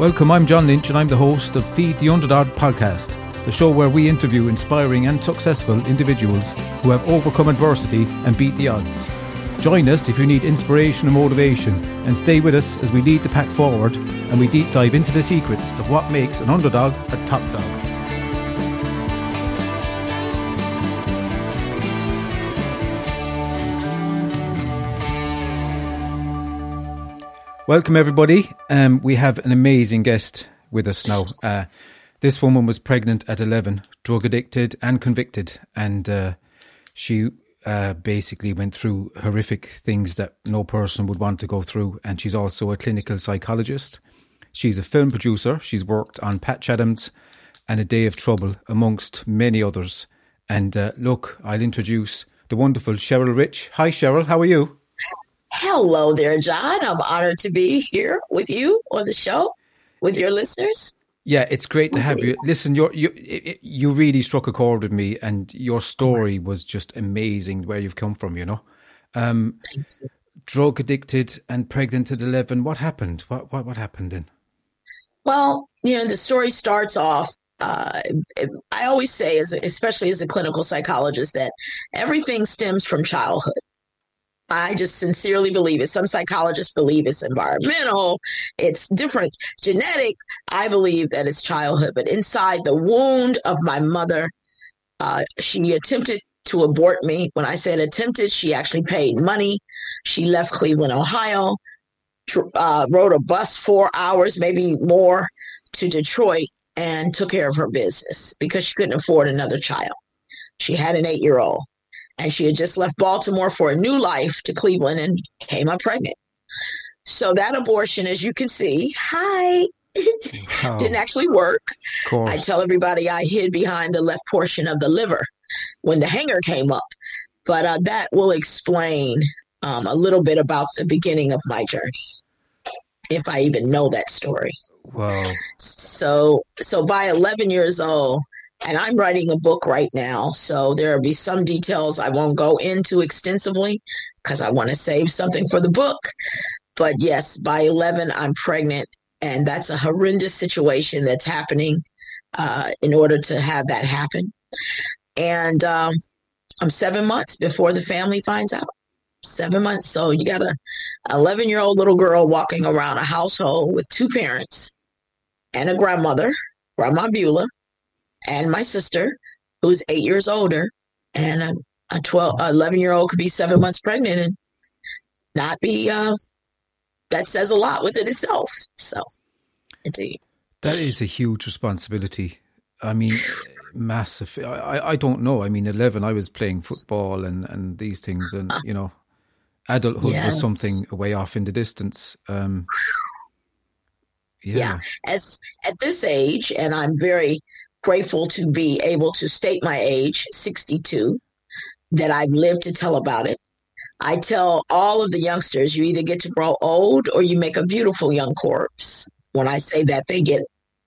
Welcome, I'm John Lynch, and I'm the host of Feed the Underdog podcast, the show where we interview inspiring and successful individuals who have overcome adversity and beat the odds. Join us if you need inspiration and motivation, and stay with us as we lead the pack forward and we deep dive into the secrets of what makes an underdog a top dog. Welcome, everybody. Um, we have an amazing guest with us now. Uh, this woman was pregnant at 11, drug addicted and convicted, and uh, she uh, basically went through horrific things that no person would want to go through. And she's also a clinical psychologist. She's a film producer. She's worked on Patch Adams and A Day of Trouble, amongst many others. And uh, look, I'll introduce the wonderful Cheryl Rich. Hi, Cheryl. How are you? Hello there, John. I'm honored to be here with you on the show with your listeners. Yeah, it's great to have you. Listen, you you you really struck a chord with me, and your story was just amazing. Where you've come from, you know, um, you. drug addicted and pregnant at eleven. What happened? What what what happened then? Well, you know, the story starts off. Uh, I always say, as especially as a clinical psychologist, that everything stems from childhood. I just sincerely believe it. Some psychologists believe it's environmental, it's different genetic. I believe that it's childhood. But inside the wound of my mother, uh, she attempted to abort me. When I said attempted, she actually paid money. She left Cleveland, Ohio, uh, rode a bus four hours, maybe more, to Detroit and took care of her business because she couldn't afford another child. She had an eight year old and she had just left Baltimore for a new life to Cleveland and came up pregnant. So that abortion, as you can see, hi, oh, didn't actually work. I tell everybody I hid behind the left portion of the liver when the hanger came up, but uh, that will explain um, a little bit about the beginning of my journey, if I even know that story. Wow. So, so by 11 years old, and I'm writing a book right now. So there will be some details I won't go into extensively because I want to save something for the book. But yes, by 11, I'm pregnant. And that's a horrendous situation that's happening uh, in order to have that happen. And um, I'm seven months before the family finds out. Seven months. So you got a 11 year old little girl walking around a household with two parents and a grandmother, Grandma Beulah, and my sister, who's eight years older, and a, a 12, 11 year old could be seven months pregnant and not be, uh, that says a lot within itself. So, indeed. That is a huge responsibility. I mean, massive. I, I don't know. I mean, 11, I was playing football and, and these things, and, uh, you know, adulthood yes. was something way off in the distance. Um, yeah. yeah. As at this age, and I'm very grateful to be able to state my age, 62, that I've lived to tell about it. I tell all of the youngsters, you either get to grow old or you make a beautiful young corpse. When I say that, they get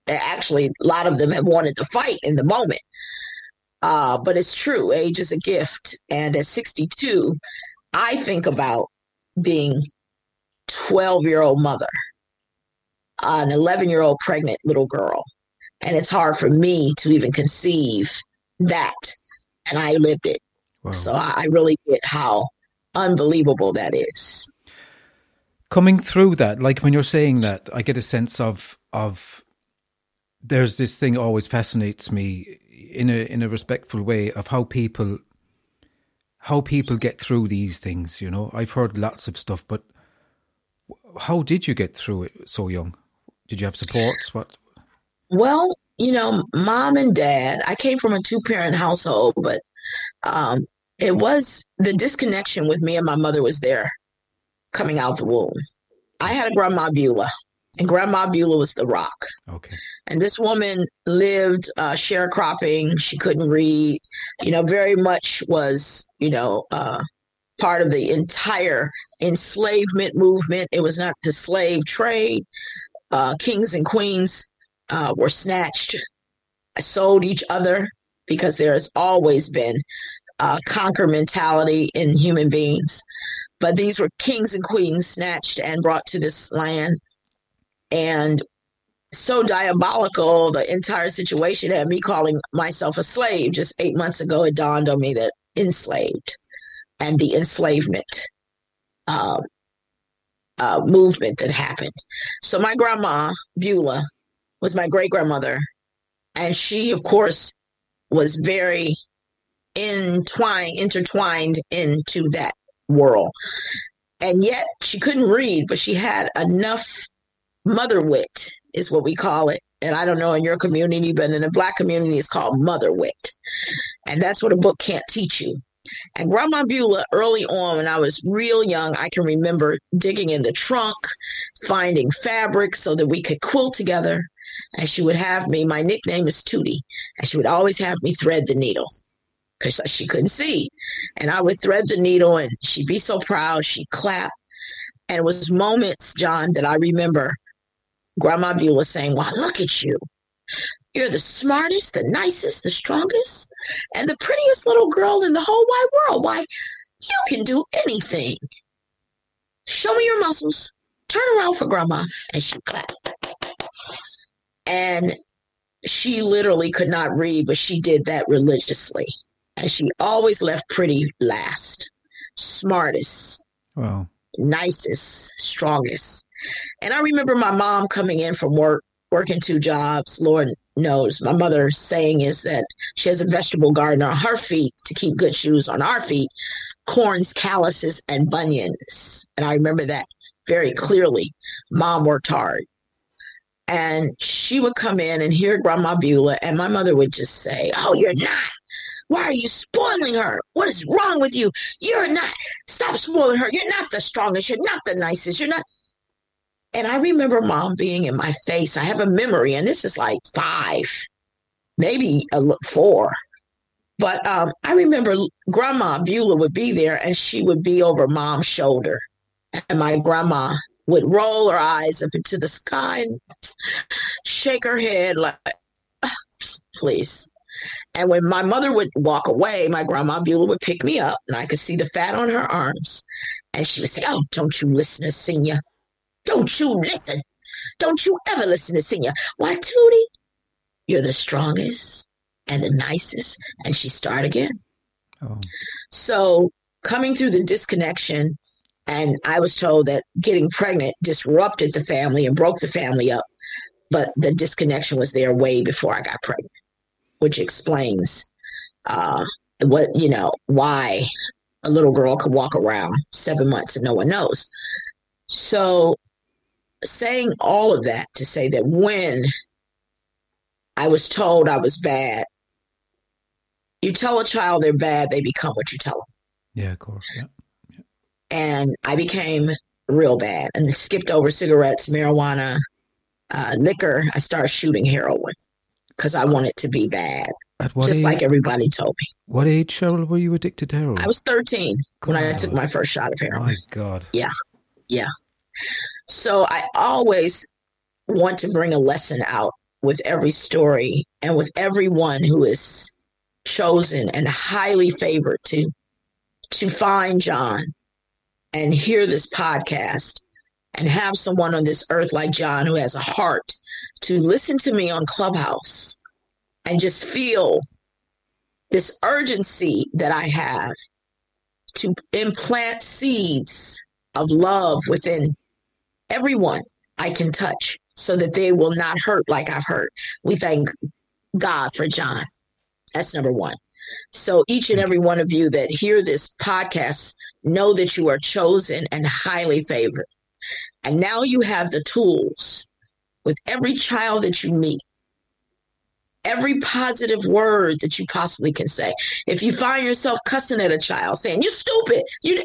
actually, a lot of them have wanted to fight in the moment. Uh, but it's true, age is a gift. And at 62, I think about being 12 year old mother, an 11 year old pregnant little girl, and it's hard for me to even conceive that. And I lived it. Wow. So I really get how unbelievable that is. Coming through that, like when you're saying that, I get a sense of of there's this thing always fascinates me in a in a respectful way of how people how people get through these things, you know. I've heard lots of stuff, but how did you get through it so young? Did you have supports? What well, you know, mom and dad, I came from a two parent household, but um, it was the disconnection with me and my mother was there coming out the womb. I had a grandma Beulah, and grandma Beulah was the rock. Okay. And this woman lived uh, sharecropping. She couldn't read, you know, very much was, you know, uh, part of the entire enslavement movement. It was not the slave trade. Uh, kings and queens uh, were snatched, sold each other, because there has always been a conquer mentality in human beings. But these were kings and queens snatched and brought to this land. And so diabolical, the entire situation had me calling myself a slave. Just eight months ago, it dawned on me that enslaved and the enslavement um, uh, movement that happened. So my grandma, Beulah, was my great grandmother. And she, of course, was very entwined, intertwined into that world. And yet she couldn't read, but she had enough mother wit, is what we call it. And I don't know in your community, but in the black community, it's called mother wit. And that's what a book can't teach you. And Grandma Beulah, early on when I was real young, I can remember digging in the trunk, finding fabric so that we could quilt together. And she would have me, my nickname is Tootie, and she would always have me thread the needle because she couldn't see. And I would thread the needle and she'd be so proud. She'd clap. And it was moments, John, that I remember Grandma Beulah saying, Well, look at you. You're the smartest, the nicest, the strongest, and the prettiest little girl in the whole wide world. Why, you can do anything. Show me your muscles. Turn around for grandma. And she clapped. And she literally could not read, but she did that religiously. And she always left pretty last, smartest, Wow. nicest, strongest. And I remember my mom coming in from work, working two jobs. Lord knows my mother's saying is that she has a vegetable garden on her feet to keep good shoes on our feet, corns, calluses, and bunions. And I remember that very clearly. Mom worked hard. And she would come in and hear Grandma Beulah, and my mother would just say, Oh, you're not. Why are you spoiling her? What is wrong with you? You're not. Stop spoiling her. You're not the strongest. You're not the nicest. You're not. And I remember mom being in my face. I have a memory, and this is like five, maybe a four. But um, I remember Grandma Beulah would be there, and she would be over mom's shoulder. And my grandma would roll her eyes up into the sky and shake her head like, "Ah, please. And when my mother would walk away, my grandma Beulah would pick me up, and I could see the fat on her arms. And she would say, Oh, don't you listen to Senior. Don't you listen. Don't you ever listen to Senior. Why, Tootie, you're the strongest and the nicest. And she start again. Oh. So coming through the disconnection, and I was told that getting pregnant disrupted the family and broke the family up. But the disconnection was there way before I got pregnant, which explains uh, what, you know, why a little girl could walk around seven months and no one knows. So, saying all of that to say that when I was told I was bad, you tell a child they're bad, they become what you tell them Yeah, of course. Yeah. And I became real bad and skipped over cigarettes, marijuana, uh, liquor. I started shooting heroin because I wanted to be bad, At what just age? like everybody told me. what age, Cheryl, were you addicted to heroin? I was 13 when I took my first shot of heroin. My God. Yeah. Yeah. So I always want to bring a lesson out with every story and with everyone who is chosen and highly favored to to find John and hear this podcast and have someone on this earth like John who has a heart to listen to me on Clubhouse and just feel this urgency that I have to implant seeds of love within everyone I can touch so that they will not hurt like I've hurt. We thank God for John. That's number one. So each and every one of you that hear this podcast know that you are chosen and highly favored. And now you have the tools with every child that you meet. Every positive word that you possibly can say. If you find yourself cussing at a child saying, You're stupid, you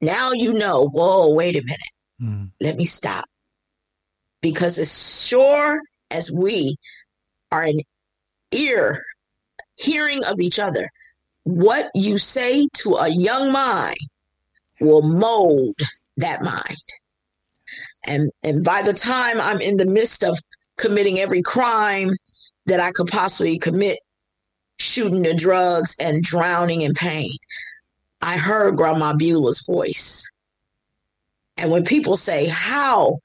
now you know, whoa, wait a minute Mm. let me stop. Because as sure as we are an ear hearing of each other, what you say to a young mind will mold that mind. And and by the time I'm in the midst of committing every crime that I could possibly commit, shooting the drugs and drowning in pain, I heard Grandma Beulah's voice. And when people say, How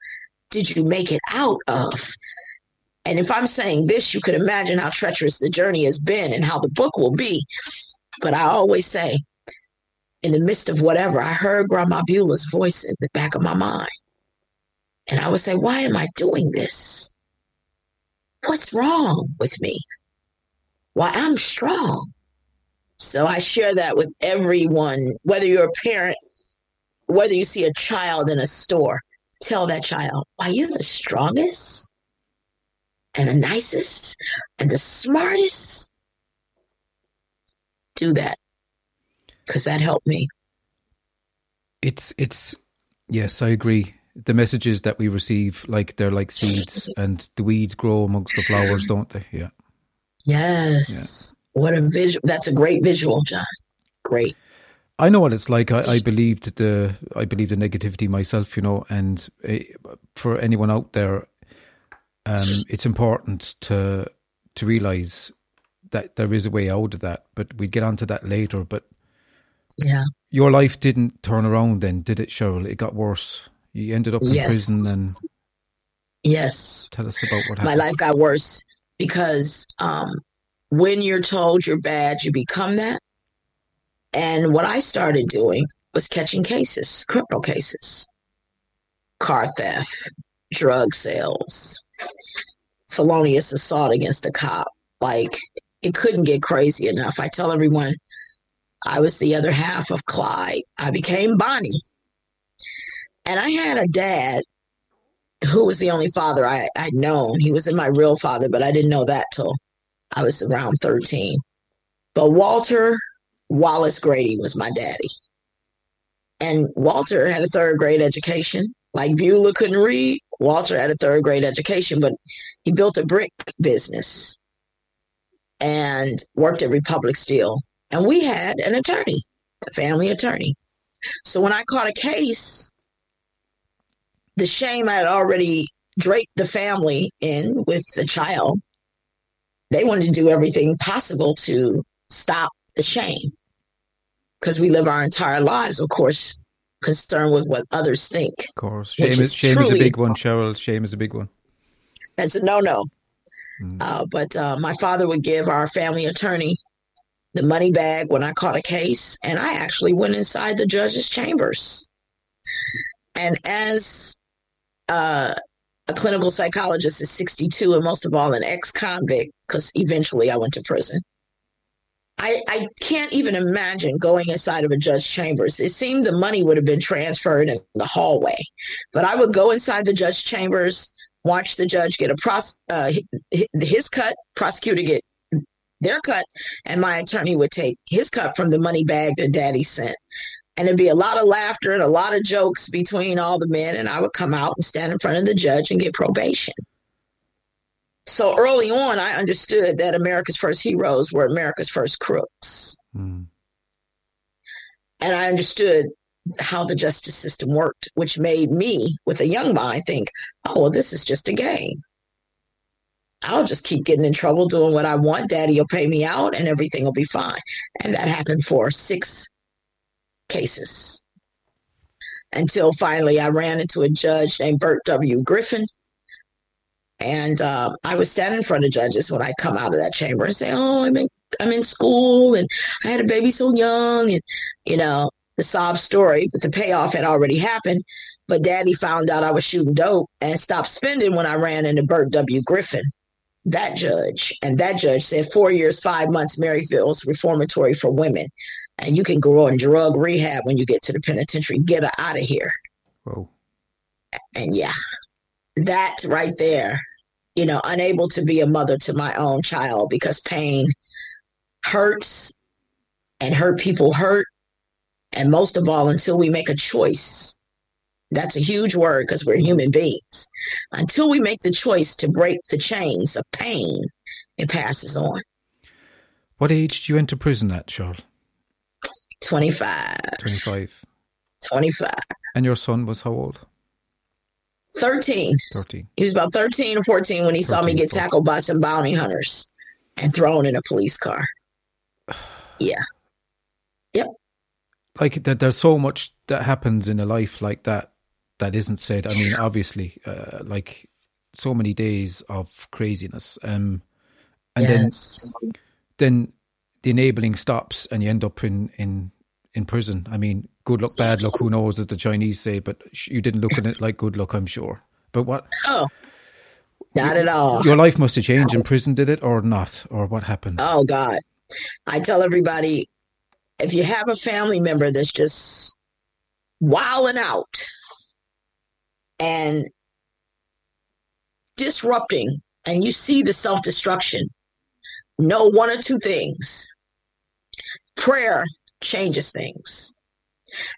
did you make it out of? And if I'm saying this, you could imagine how treacherous the journey has been and how the book will be. But I always say, in the midst of whatever, I heard Grandma Beulah's voice in the back of my mind. And I would say, Why am I doing this? What's wrong with me? Why, I'm strong. So I share that with everyone, whether you're a parent, whether you see a child in a store, tell that child, Why, you're the strongest and the nicest and the smartest. Do that because that helped me. It's it's yes, I agree. The messages that we receive, like they're like seeds, and the weeds grow amongst the flowers, don't they? Yeah. Yes. Yeah. What a visual! That's a great visual, John. Great. I know what it's like. I, I believed the I believe the negativity myself, you know, and for anyone out there, um, it's important to to realize that there is a way out of that. But we get onto that later. But yeah, your life didn't turn around then, did it, Cheryl? It got worse. You ended up in yes. prison and yes. Tell us about what happened. My life got worse because um, when you're told you're bad, you become that. And what I started doing was catching cases, criminal cases, car theft, drug sales, felonious assault against a cop. Like it couldn't get crazy enough. I tell everyone I was the other half of Clyde. I became Bonnie. And I had a dad who was the only father I, I'd known. He wasn't my real father, but I didn't know that till I was around 13. But Walter Wallace Grady was my daddy. And Walter had a third grade education. Like Beulah couldn't read, Walter had a third grade education, but he built a brick business and worked at Republic Steel. And we had an attorney, a family attorney. So when I caught a case, the shame I had already draped the family in with the child, they wanted to do everything possible to stop the shame. Because we live our entire lives, of course, concerned with what others think. Of course. Shame, is, shame is a big one, Cheryl. Shame is a big one. That's a no no. Mm. Uh, but uh, my father would give our family attorney the money bag when I caught a case, and I actually went inside the judge's chambers. And as uh, a clinical psychologist is 62, and most of all, an ex convict, because eventually I went to prison. I, I can't even imagine going inside of a judge's chambers. It seemed the money would have been transferred in the hallway, but I would go inside the judge's chambers, watch the judge get a pros, uh, his cut, prosecutor get their cut, and my attorney would take his cut from the money bag that daddy sent. And it'd be a lot of laughter and a lot of jokes between all the men, and I would come out and stand in front of the judge and get probation. So early on, I understood that America's first heroes were America's first crooks. Mm. And I understood how the justice system worked, which made me, with a young mind, think, oh, well, this is just a game. I'll just keep getting in trouble doing what I want. Daddy will pay me out and everything will be fine. And that happened for six cases until finally I ran into a judge named Burt W. Griffin and um, I would stand in front of judges when I come out of that chamber and say, "Oh, I'm in, I'm in school, and I had a baby so young," and you know the sob story. But the payoff had already happened. But Daddy found out I was shooting dope and stopped spending when I ran into Burt W. Griffin, that judge, and that judge said four years, five months, Maryville's reformatory for women, and you can go on drug rehab when you get to the penitentiary. Get her out of here. Whoa. And yeah, that right there you know, unable to be a mother to my own child because pain hurts and hurt people hurt. And most of all, until we make a choice, that's a huge word because we're human beings. Until we make the choice to break the chains of pain, it passes on. What age did you enter prison at, Cheryl? 25. 25. 25. And your son was how old? 13. 13. He was about 13 or 14 when he 13, saw me get 14. tackled by some bounty hunters and thrown in a police car. Yeah. Yep. Like that, there's so much that happens in a life like that that isn't said. I mean, obviously, uh, like so many days of craziness. Um, and yes. then then the enabling stops, and you end up in in in prison. I mean, good luck, bad luck, who knows, as the Chinese say. But you didn't look at it like good luck, I'm sure. But what? Oh, not at all. Your life must have changed in prison, did it, or not, or what happened? Oh God, I tell everybody if you have a family member that's just wilding out and disrupting, and you see the self destruction, know one or two things. Prayer changes things.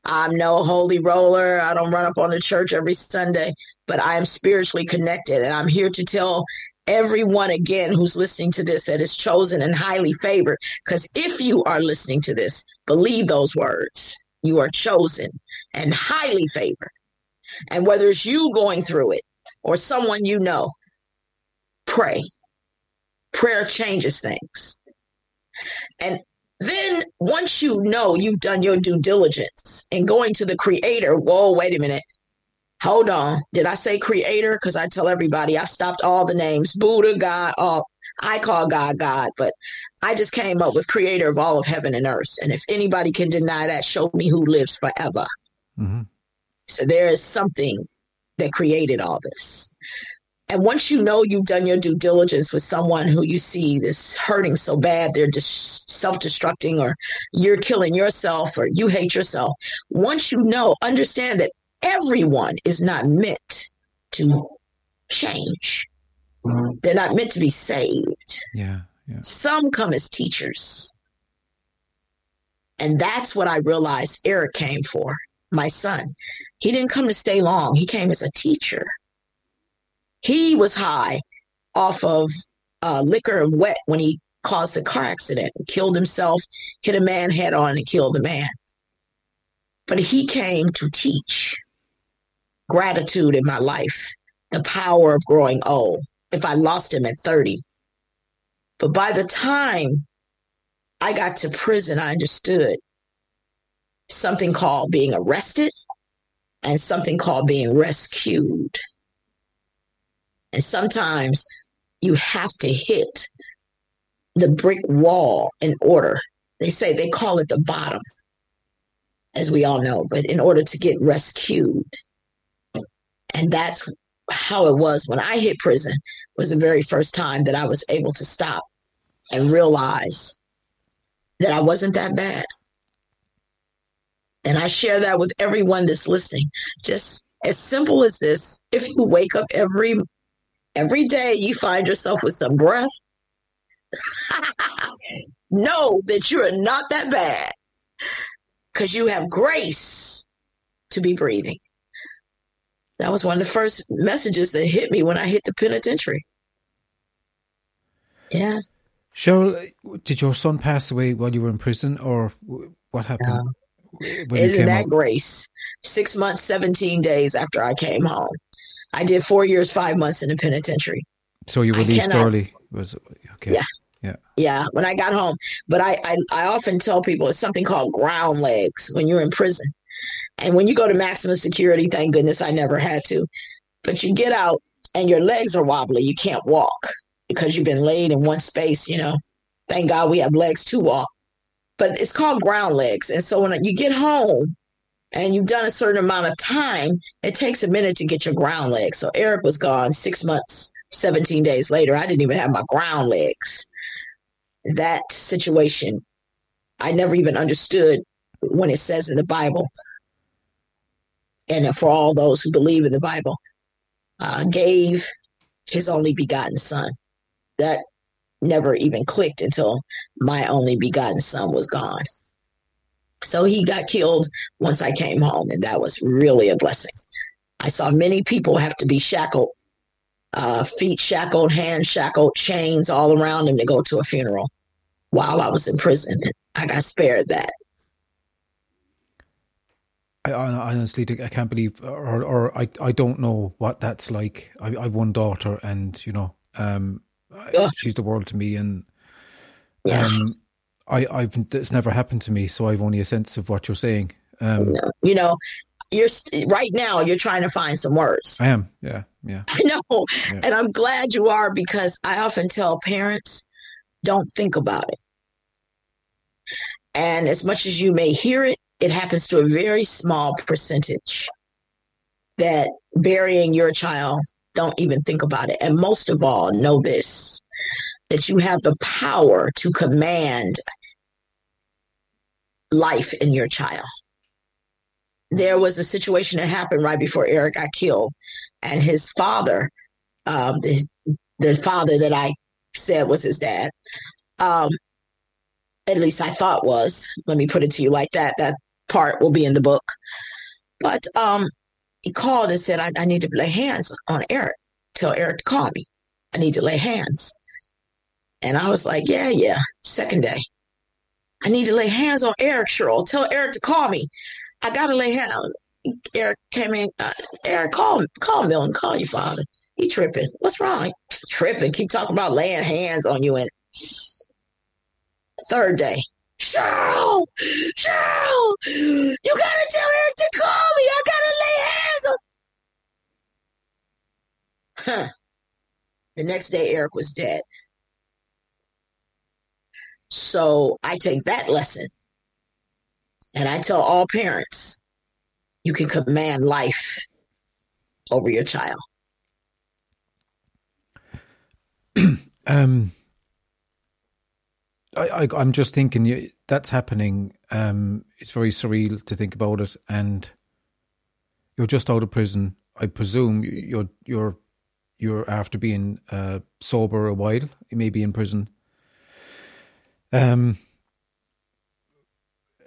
I'm no holy roller. I don't run up on the church every Sunday, but I am spiritually connected. And I'm here to tell everyone again who's listening to this that is chosen and highly favored. Because if you are listening to this, believe those words. You are chosen and highly favored. And whether it's you going through it or someone you know, pray. Prayer changes things. And then once you know you've done your due diligence and going to the creator, whoa, wait a minute. Hold on. Did I say creator? Because I tell everybody I stopped all the names Buddha, God, all I call God God, but I just came up with creator of all of heaven and earth. And if anybody can deny that, show me who lives forever. Mm-hmm. So there is something that created all this. And once you know you've done your due diligence with someone who you see is hurting so bad, they're just self destructing, or you're killing yourself, or you hate yourself, once you know, understand that everyone is not meant to change. They're not meant to be saved. Yeah, yeah. Some come as teachers. And that's what I realized Eric came for, my son. He didn't come to stay long, he came as a teacher. He was high off of uh, liquor and wet when he caused the car accident and killed himself, hit a man head on, and killed the man. But he came to teach gratitude in my life, the power of growing old. If I lost him at 30. But by the time I got to prison, I understood something called being arrested and something called being rescued. And sometimes you have to hit the brick wall in order. They say they call it the bottom, as we all know, but in order to get rescued. And that's how it was when I hit prison was the very first time that I was able to stop and realize that I wasn't that bad. And I share that with everyone that's listening. Just as simple as this, if you wake up every every day you find yourself with some breath, know that you are not that bad because you have grace to be breathing. That was one of the first messages that hit me when I hit the penitentiary. Yeah. Cheryl, did your son pass away while you were in prison, or what happened? Isn't that out? grace? Six months, 17 days after I came home. I did four years, five months in the penitentiary. So you were released cannot, early? Was okay? Yeah. Yeah. Yeah. When I got home, but I, I, I often tell people it's something called ground legs when you're in prison, and when you go to maximum security. Thank goodness I never had to, but you get out and your legs are wobbly. You can't walk because you've been laid in one space. You know, thank God we have legs to walk, but it's called ground legs. And so when you get home, and you've done a certain amount of time, it takes a minute to get your ground legs. So Eric was gone six months, 17 days later. I didn't even have my ground legs. That situation, I never even understood when it says in the Bible. And for all those who believe in the Bible, uh, gave his only begotten son. That never even clicked until my only begotten son was gone. So he got killed once I came home, and that was really a blessing. I saw many people have to be shackled, uh, feet shackled, hands shackled, chains all around them to go to a funeral while I was in prison. I got spared that. I, honestly, I can't believe, or, or I, I don't know what that's like. I, I have one daughter, and you know, um, she's the world to me, and yeah. um, I, I've it's never happened to me, so I've only a sense of what you're saying. Um, you know, you're right now you're trying to find some words. I am. Yeah. Yeah. I know. Yeah. And I'm glad you are because I often tell parents don't think about it. And as much as you may hear it, it happens to a very small percentage that burying your child don't even think about it. And most of all, know this that you have the power to command life in your child. There was a situation that happened right before Eric got killed, and his father, um, the, the father that I said was his dad, um, at least I thought was. Let me put it to you like that. That part will be in the book. But um, he called and said, I, I need to lay hands on Eric. Tell Eric to call me. I need to lay hands. And I was like, yeah, yeah. Second day. I need to lay hands on Eric, Cheryl. Tell Eric to call me. I got to lay hands. Eric came in. Uh, Eric, call, call Milton. Call your father. He tripping. What's wrong? Tripping. Keep talking about laying hands on you. And third day, Cheryl, Cheryl, you gotta tell Eric to call me. I gotta lay hands. Huh. The next day, Eric was dead. So I take that lesson and I tell all parents you can command life over your child. um, I, I, am just thinking that's happening. Um, it's very surreal to think about it, and you're just out of prison. I presume you're you're you're after being uh, sober a while. You may be in prison. Um,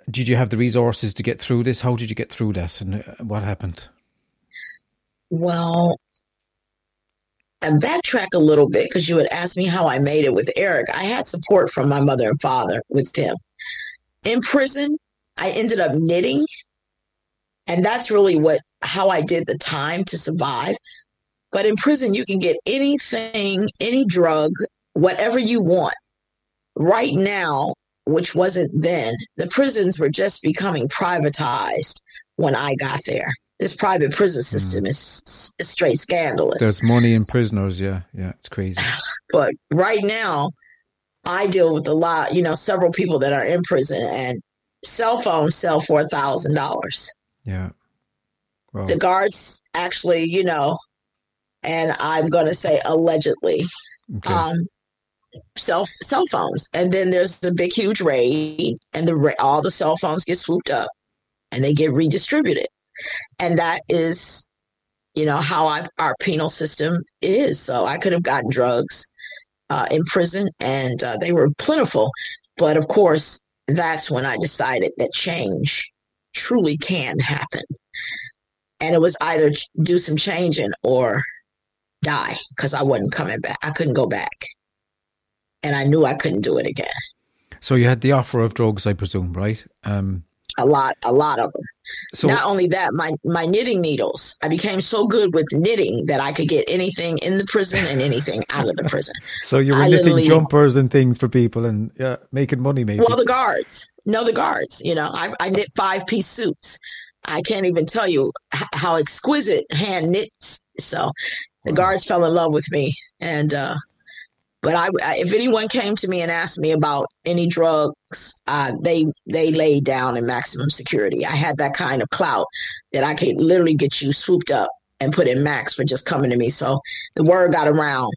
did you have the resources to get through this? How did you get through that, and uh, what happened? Well, and backtrack a little bit because you had asked me how I made it with Eric. I had support from my mother and father with him. In prison, I ended up knitting. And that's really what how I did the time to survive. But in prison, you can get anything, any drug, whatever you want. Right now, which wasn't then, the prisons were just becoming privatized when I got there this private prison hmm. system mm. is, is straight scandalous. There's money in prisoners. Yeah, yeah, it's crazy. but right now, I deal with a lot. You know, several people that are in prison, and cell phones sell for a thousand dollars. Yeah. Well. The guards actually, you know, and I'm going to say allegedly, okay. um, cell cell phones, and then there's a big, huge raid, and the all the cell phones get swooped up, and they get redistributed. And that is you know how I, our penal system is. So i could have gotten drugs uh, in prison and uh, they were plentiful. But of course that's when i decided that change truly can happen. And it was either do some changing or die because i wasn't coming back i couldn't go back and i knew i couldn't do it again so you had the offer of drugs i presume right um a lot, a lot of them. So, Not only that, my my knitting needles. I became so good with knitting that I could get anything in the prison and anything out of the prison. so you were I knitting jumpers and things for people and yeah, making money, maybe. Well, the guards, no, the guards. You know, I, I knit five piece suits. I can't even tell you how exquisite hand knits. So the guards fell in love with me, and uh, but I, if anyone came to me and asked me about any drugs, uh, they they laid down in maximum security. I had that kind of clout that I could literally get you swooped up and put in max for just coming to me. So the word got around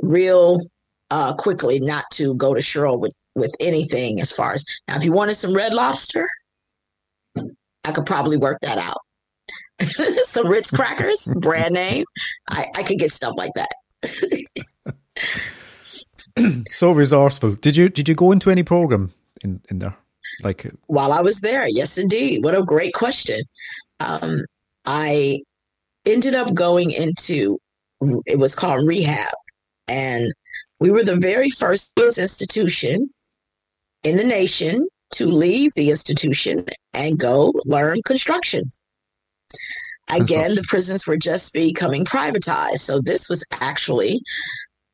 real uh, quickly not to go to Cheryl with with anything as far as now. If you wanted some red lobster, I could probably work that out. some Ritz crackers, brand name. I, I could get stuff like that. so resourceful. Did you did you go into any program in in there? Like while I was there, yes, indeed. What a great question. Um, I ended up going into it was called rehab, and we were the very first institution in the nation to leave the institution and go learn construction. Again, the prisons were just becoming privatized. So this was actually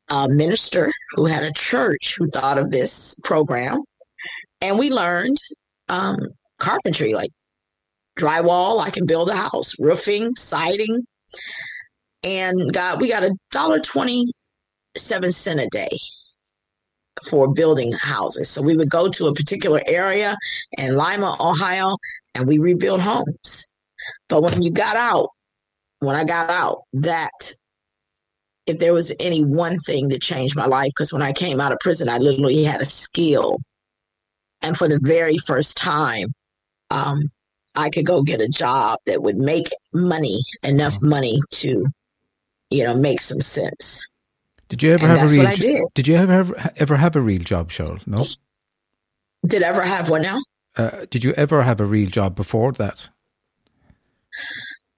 a minister who had a church who thought of this program. And we learned um, carpentry, like drywall, I can build a house, roofing, siding, and got we got a dollar twenty seven cent a day for building houses. So we would go to a particular area in Lima, Ohio, and we rebuild homes. But when you got out, when I got out, that if there was any one thing that changed my life, because when I came out of prison, I literally had a skill. And for the very first time, um, I could go get a job that would make money, enough money to, you know, make some sense. Did you ever And have a real? what I did. Did you ever ever have a real job, Cheryl? No. Did I ever have one now? Uh, did you ever have a real job before that?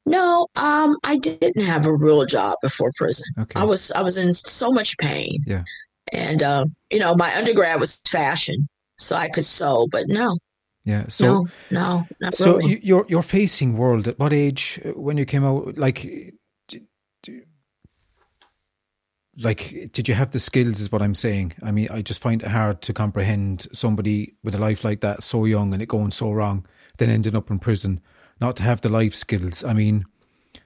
No, um, I didn't have a real job before prison. Okay. I was I was in so much pain. Yeah. And uh, you know, my undergrad was fashion, so I could sew, but no, Yeah. So. no, no, not So really. you, you're you're facing world at what age uh, when you came out? Like, like did you have the skills? Is what I'm saying. I mean, I just find it hard to comprehend somebody with a life like that, so young and it going so wrong, then ending up in prison, not to have the life skills. I mean,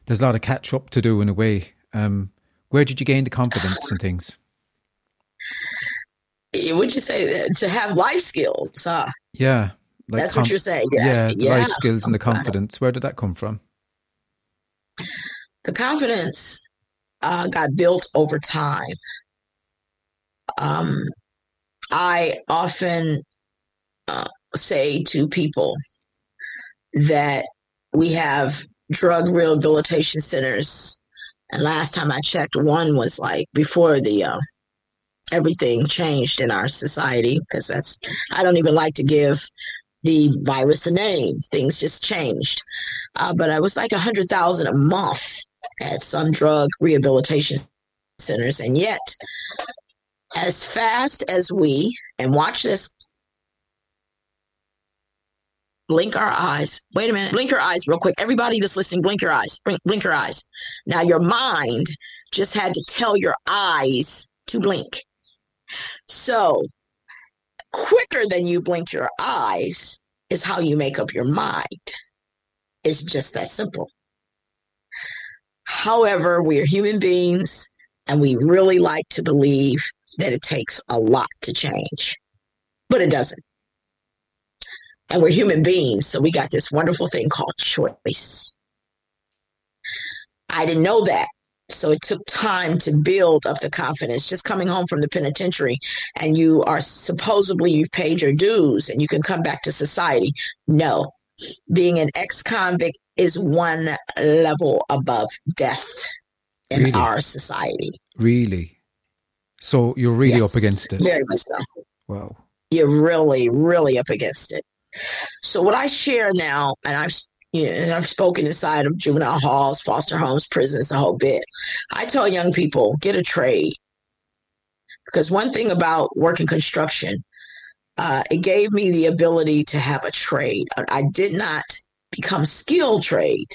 there's a lot of catch up to do in a way. Um, where did you gain the confidence and things? Would you say that to have life skills? Huh? Yeah, like That's what you're saying. You're yeah, asking. yeah. life skills and the confidence. Where did that come from? The confidence uh, got built over time. Um, I often uh, say to people that we have drug rehabilitation centers, and last time I checked, one was like before the uh, everything changed in our society because that's I don't even like to give the virus a name. Things just changed, uh, but I was like a hundred thousand a month at some drug rehabilitation centers, and yet as fast as we and watch this blink our eyes. Wait a minute. Blink your eyes real quick. Everybody that's listening blink your eyes. Blink, blink your eyes. Now your mind just had to tell your eyes to blink. So quicker than you blink your eyes is how you make up your mind. It's just that simple. However we are human beings and we really like to believe that it takes a lot to change, but it doesn't. And we're human beings, so we got this wonderful thing called choice. I didn't know that. So it took time to build up the confidence. Just coming home from the penitentiary and you are supposedly you've paid your dues and you can come back to society. No. Being an ex convict is one level above death in Really? our society. Really? So you're really Yes, up against it. Very much so. Wow. You're really, really up against it. So what I share now, and I've you know, I've spoken inside of juvenile halls, foster homes, prisons, the whole bit. I tell young people get a trade because one thing about working construction, uh, it gave me the ability to have a trade. I did not become skilled trade.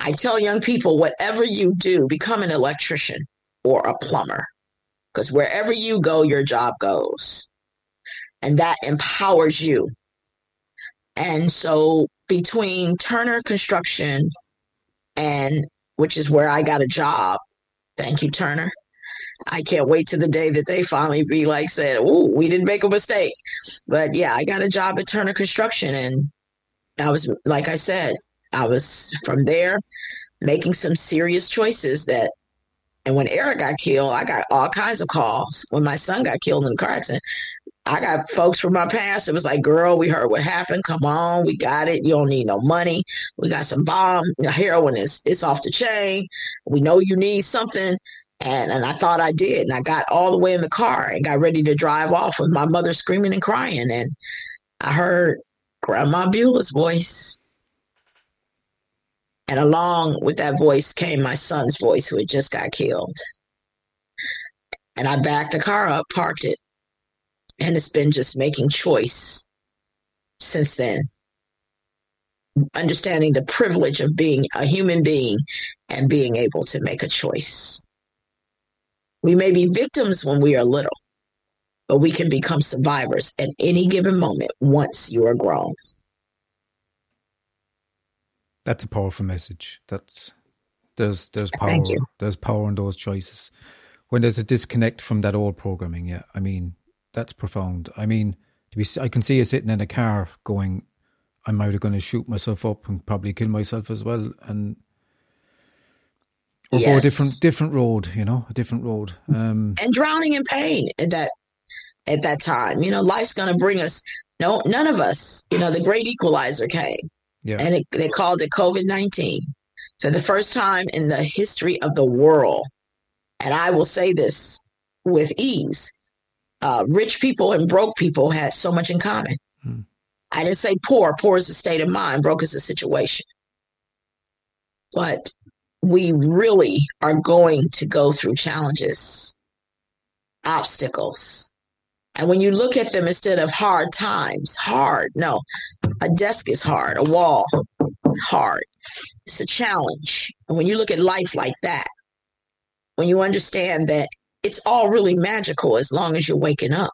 I tell young people, whatever you do, become an electrician or a plumber because wherever you go, your job goes. And that empowers you. And so between Turner Construction and which is where I got a job, thank you, Turner. I can't wait to the day that they finally be like said, "Oh, we didn't make a mistake." But yeah, I got a job at Turner Construction, and I was like I said, I was from there making some serious choices that and when Eric got killed, I got all kinds of calls. When my son got killed in a car accident, I got folks from my past. It was like, girl, we heard what happened. Come on, we got it. You don't need no money. We got some bomb. The heroin is it's off the chain. We know you need something. And and I thought I did. And I got all the way in the car and got ready to drive off with my mother screaming and crying. And I heard Grandma Beulah's voice. And along with that voice came my son's voice, who had just got killed. And I backed the car up, parked it, and it's been just making choice since then. Understanding the privilege of being a human being and being able to make a choice. We may be victims when we are little, but we can become survivors at any given moment once you are grown. That's a powerful message. That's there's there's power there's power in those choices. When there's a disconnect from that old programming, yeah, I mean that's profound. I mean, to be, I can see you sitting in a car going, I'm either going to shoot myself up and probably kill myself as well, and or yes. go a different different road, you know, a different road. Um, and drowning in pain at that at that time. You know, life's going to bring us. No, none of us. You know, the great equalizer came, yeah. and it, they called it COVID nineteen for the first time in the history of the world. And I will say this with ease: uh, rich people and broke people had so much in common. Hmm. I didn't say poor. Poor is a state of mind. Broke is a situation. But we really are going to go through challenges, obstacles. And when you look at them instead of hard times, hard, no, a desk is hard, a wall, hard. It's a challenge. And when you look at life like that, when you understand that it's all really magical as long as you're waking up.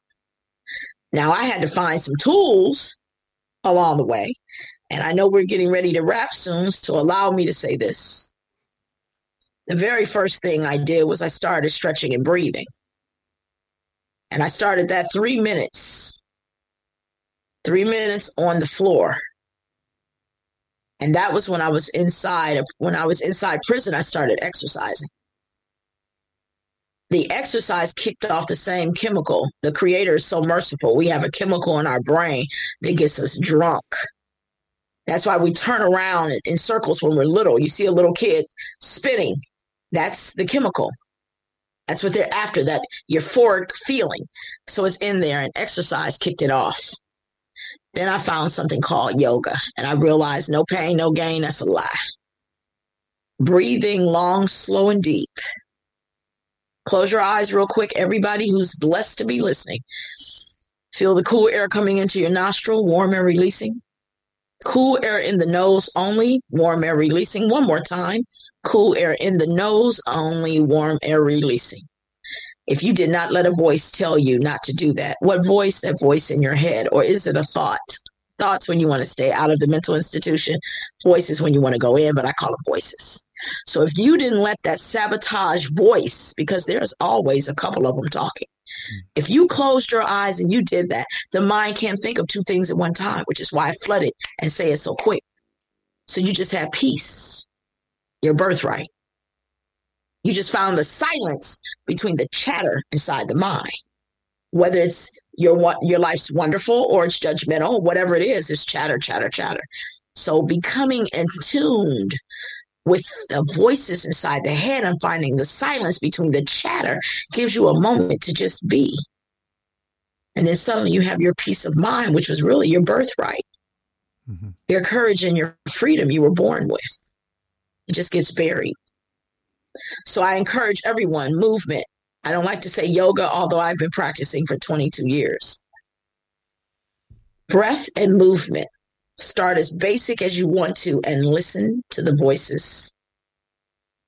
Now, I had to find some tools along the way. And I know we're getting ready to wrap soon, so allow me to say this the very first thing I did was I started stretching and breathing. And I started that three minutes, three minutes on the floor. And that was when I was inside, when I was inside prison, I started exercising. The exercise kicked off the same chemical. The creator is so merciful. We have a chemical in our brain that gets us drunk. That's why we turn around in circles when we're little. You see a little kid spinning that's the chemical. That's what they're after, that euphoric feeling. So it's in there, and exercise kicked it off. Then I found something called yoga, and I realized no pain, no gain. That's a lie. Breathing long, slow, and deep. Close your eyes real quick, everybody who's blessed to be listening. Feel the cool air coming into your nostril, warm air releasing. Cool air in the nose only, warm air releasing. One more time cool air in the nose, only warm air releasing. If you did not let a voice tell you not to do that, what voice? That voice in your head, or is it a thought? Thoughts when you want to stay out of the mental institution, voices when you want to go in, but I call them voices. So if you didn't let that sabotage voice, because there's always a couple of them talking, hmm. if you closed your eyes and you did that, the mind can't think of two things at one time, which is why I flooded and say it so quick. So you just have peace your birthright. You just found the silence between the chatter inside the mind. Whether it's your your life's wonderful or it's judgmental, whatever it is, it's chatter, chatter, chatter. So becoming attuned with the voices inside the head and finding the silence between the chatter gives you a moment to just be. And then suddenly you have your peace of mind, which was really your birthright, mm-hmm. your courage and your freedom you were born with. It just gets buried. So I encourage everyone movement. I don't like to say yoga, although I've been practicing for 22 years. Breath and movement. Start as basic as you want to and listen to the voices.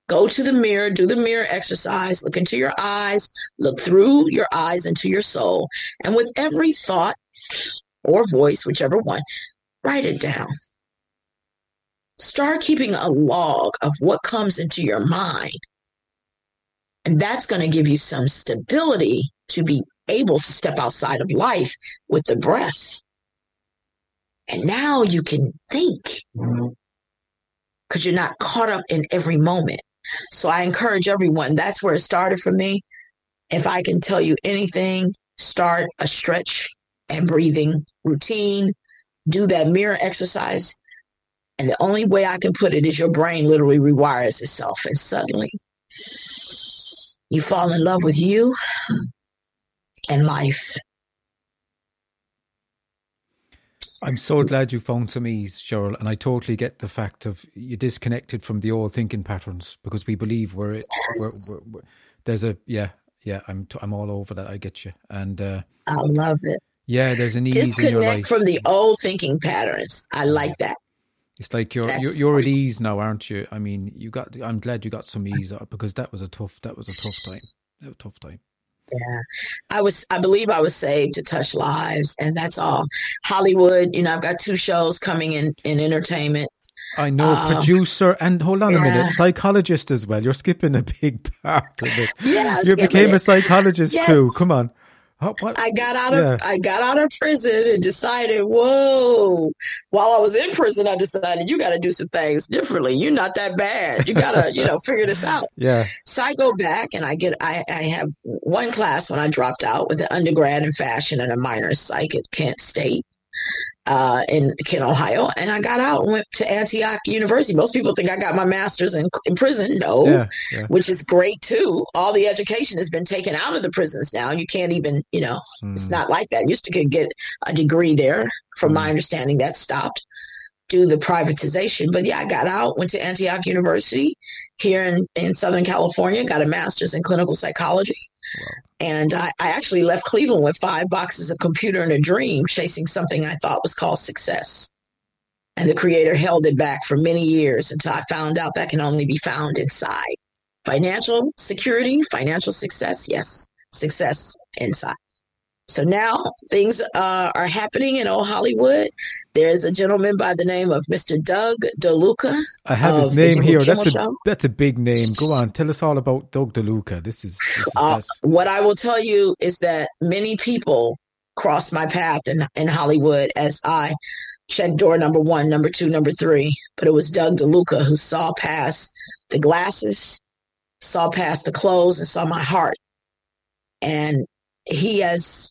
Go to the mirror, do the mirror exercise, look into your eyes, look through your eyes into your soul. And with every thought or voice, whichever one, write it down. Start keeping a log of what comes into your mind. And that's going to give you some stability to be able to step outside of life with the breath. And now you can think mm-hmm. because you're not caught up in every moment. So I encourage everyone, that's where it started for me. If I can tell you anything, start a stretch and breathing routine, do that mirror exercise and the only way I can put it is your brain literally rewires itself. And suddenly you fall in love with you and life. I'm so glad you found some ease, Cheryl, and I totally get the fact of you're disconnected from the old thinking patterns because we believe we're, yes. we're, we're, we're there's a yeah yeah I'm t- I'm all over that I get you and uh, I love it yeah there's an ease disconnect from the old thinking patterns I like that it's like you're you're, you're, at ease now, aren't you? I mean, you got. I'm glad you got some ease because that was a tough. That was a tough time. That was a tough time. Yeah, I was. I believe I was saved to touch lives, and that's all. Hollywood. You know, I've got two shows coming in in entertainment. I know Um, producer and hold on a minute, psychologist as well. You're skipping a big part of it. Yeah, you became a psychologist Yes. too. Come on. Oh, what? I got out of Yeah. I got out of prison and decided, whoa. While I was in prison, I decided you got to do some things differently. You're not that bad. You got to, you know, figure this out. yeah. So I go back and I get I, I have one class when I dropped out with an undergrad in fashion and a minor in psych at Kent State. Uh, in Kent, Ohio, and I got out and went to Antioch University. Most people think I got my master's in, in prison. No, Yeah. Yeah. which is great too. All the education has been taken out of the prisons now. You can't even, you know, it's Mm. not like that. Used to could get a degree there. From my understanding, that stopped due to the privatization. But yeah, I got out, went to Antioch University here in, in Southern California, got a master's in clinical psychology. And I, I actually left Cleveland with five boxes of computer and a dream, chasing something I thought was called success. And the creator held it back for many years until I found out that can only be found inside. Financial security, financial success, yes, success inside. So now things uh, are happening in old Hollywood. There's a gentleman by the name of Mr. Doug DeLuca. I have his name here. Kimmel That's a Show. that's a big name. Go on, tell us all about Doug DeLuca. This is, this is Uh, what I will tell you is that many people crossed my path in, in Hollywood as I checked door number one, number two, number three. But it was Doug DeLuca who saw past the glasses, saw past the clothes, and saw my heart. And he has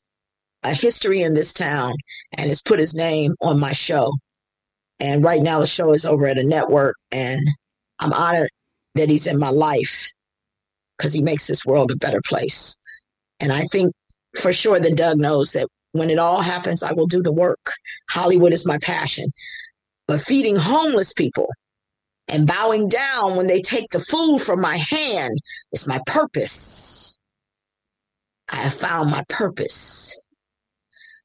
a history in this town and has put his name on my show. And right now the show is over at a network, and I'm honored that he's in my life because he makes this world a better place. And I think for sure that Doug knows that when it all happens, I will do the work. Hollywood is my passion. But feeding homeless people and bowing down when they take the food from my hand is my purpose. I have found my purpose.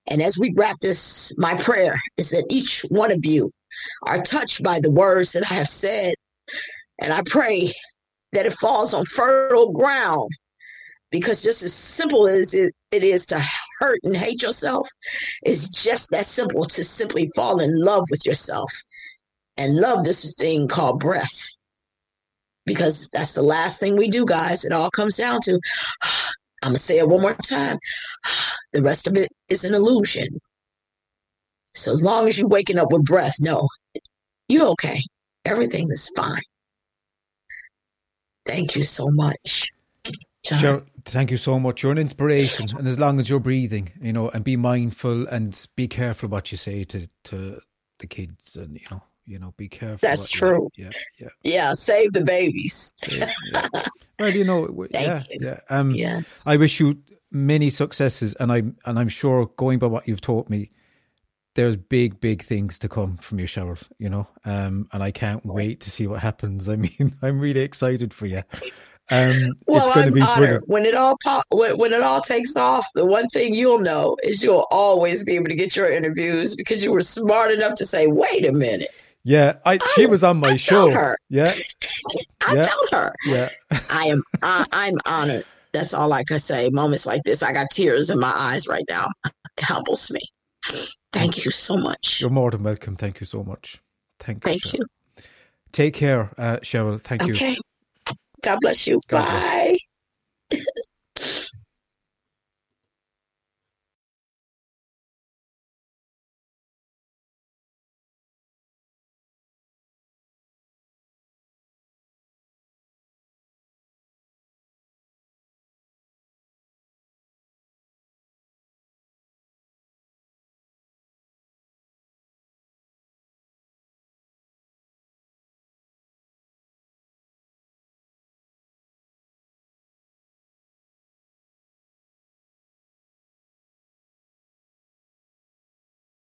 And as we wrap this, my prayer is that each one of you are touched by the words that I have said. And I pray that it falls on fertile ground because just as simple as it, it is to hurt and hate yourself, it's just that simple to simply fall in love with yourself and love this thing called breath. Because that's the last thing we do, guys. It all comes down to, I'm going to say it one more time. The rest of it is an illusion. So as long as you're waking up with breath, no, you're okay. Everything is fine. Thank you so much. John. Sure. Thank you so much. You're an inspiration, and as long as you're breathing, you know, and be mindful and be careful what you say to to the kids, and you know, you know, be careful. That's true. yeah, yeah. Yeah, save the babies. yeah, yeah. Well, you know, yeah, you. yeah. Um, Yes. I wish you many successes, and I'm and I'm sure going by what you've taught me, there's big, big things to come from your shower. You know, um, and I can't wait to see what happens. I mean, I'm really excited for you. Um, well, it's going I'm to be honored. brilliant. When it all pop, when, when it all takes off, the one thing you'll know is you'll always be able to get your interviews because you were smart enough to say, "Wait a minute, Yeah, I, she was on my I show. her. Yeah, I Yeah. felt her." yeah. I am, I, I'm honored. That's all I can say. Moments like this, I got tears in my eyes right now. It humbles me. Thank you so much. You're more than welcome. Thank you so much. Thank you. Thank Cheryl. you. Take care, uh, Cheryl. Thank you. Okay. God bless you. God bless. Bye.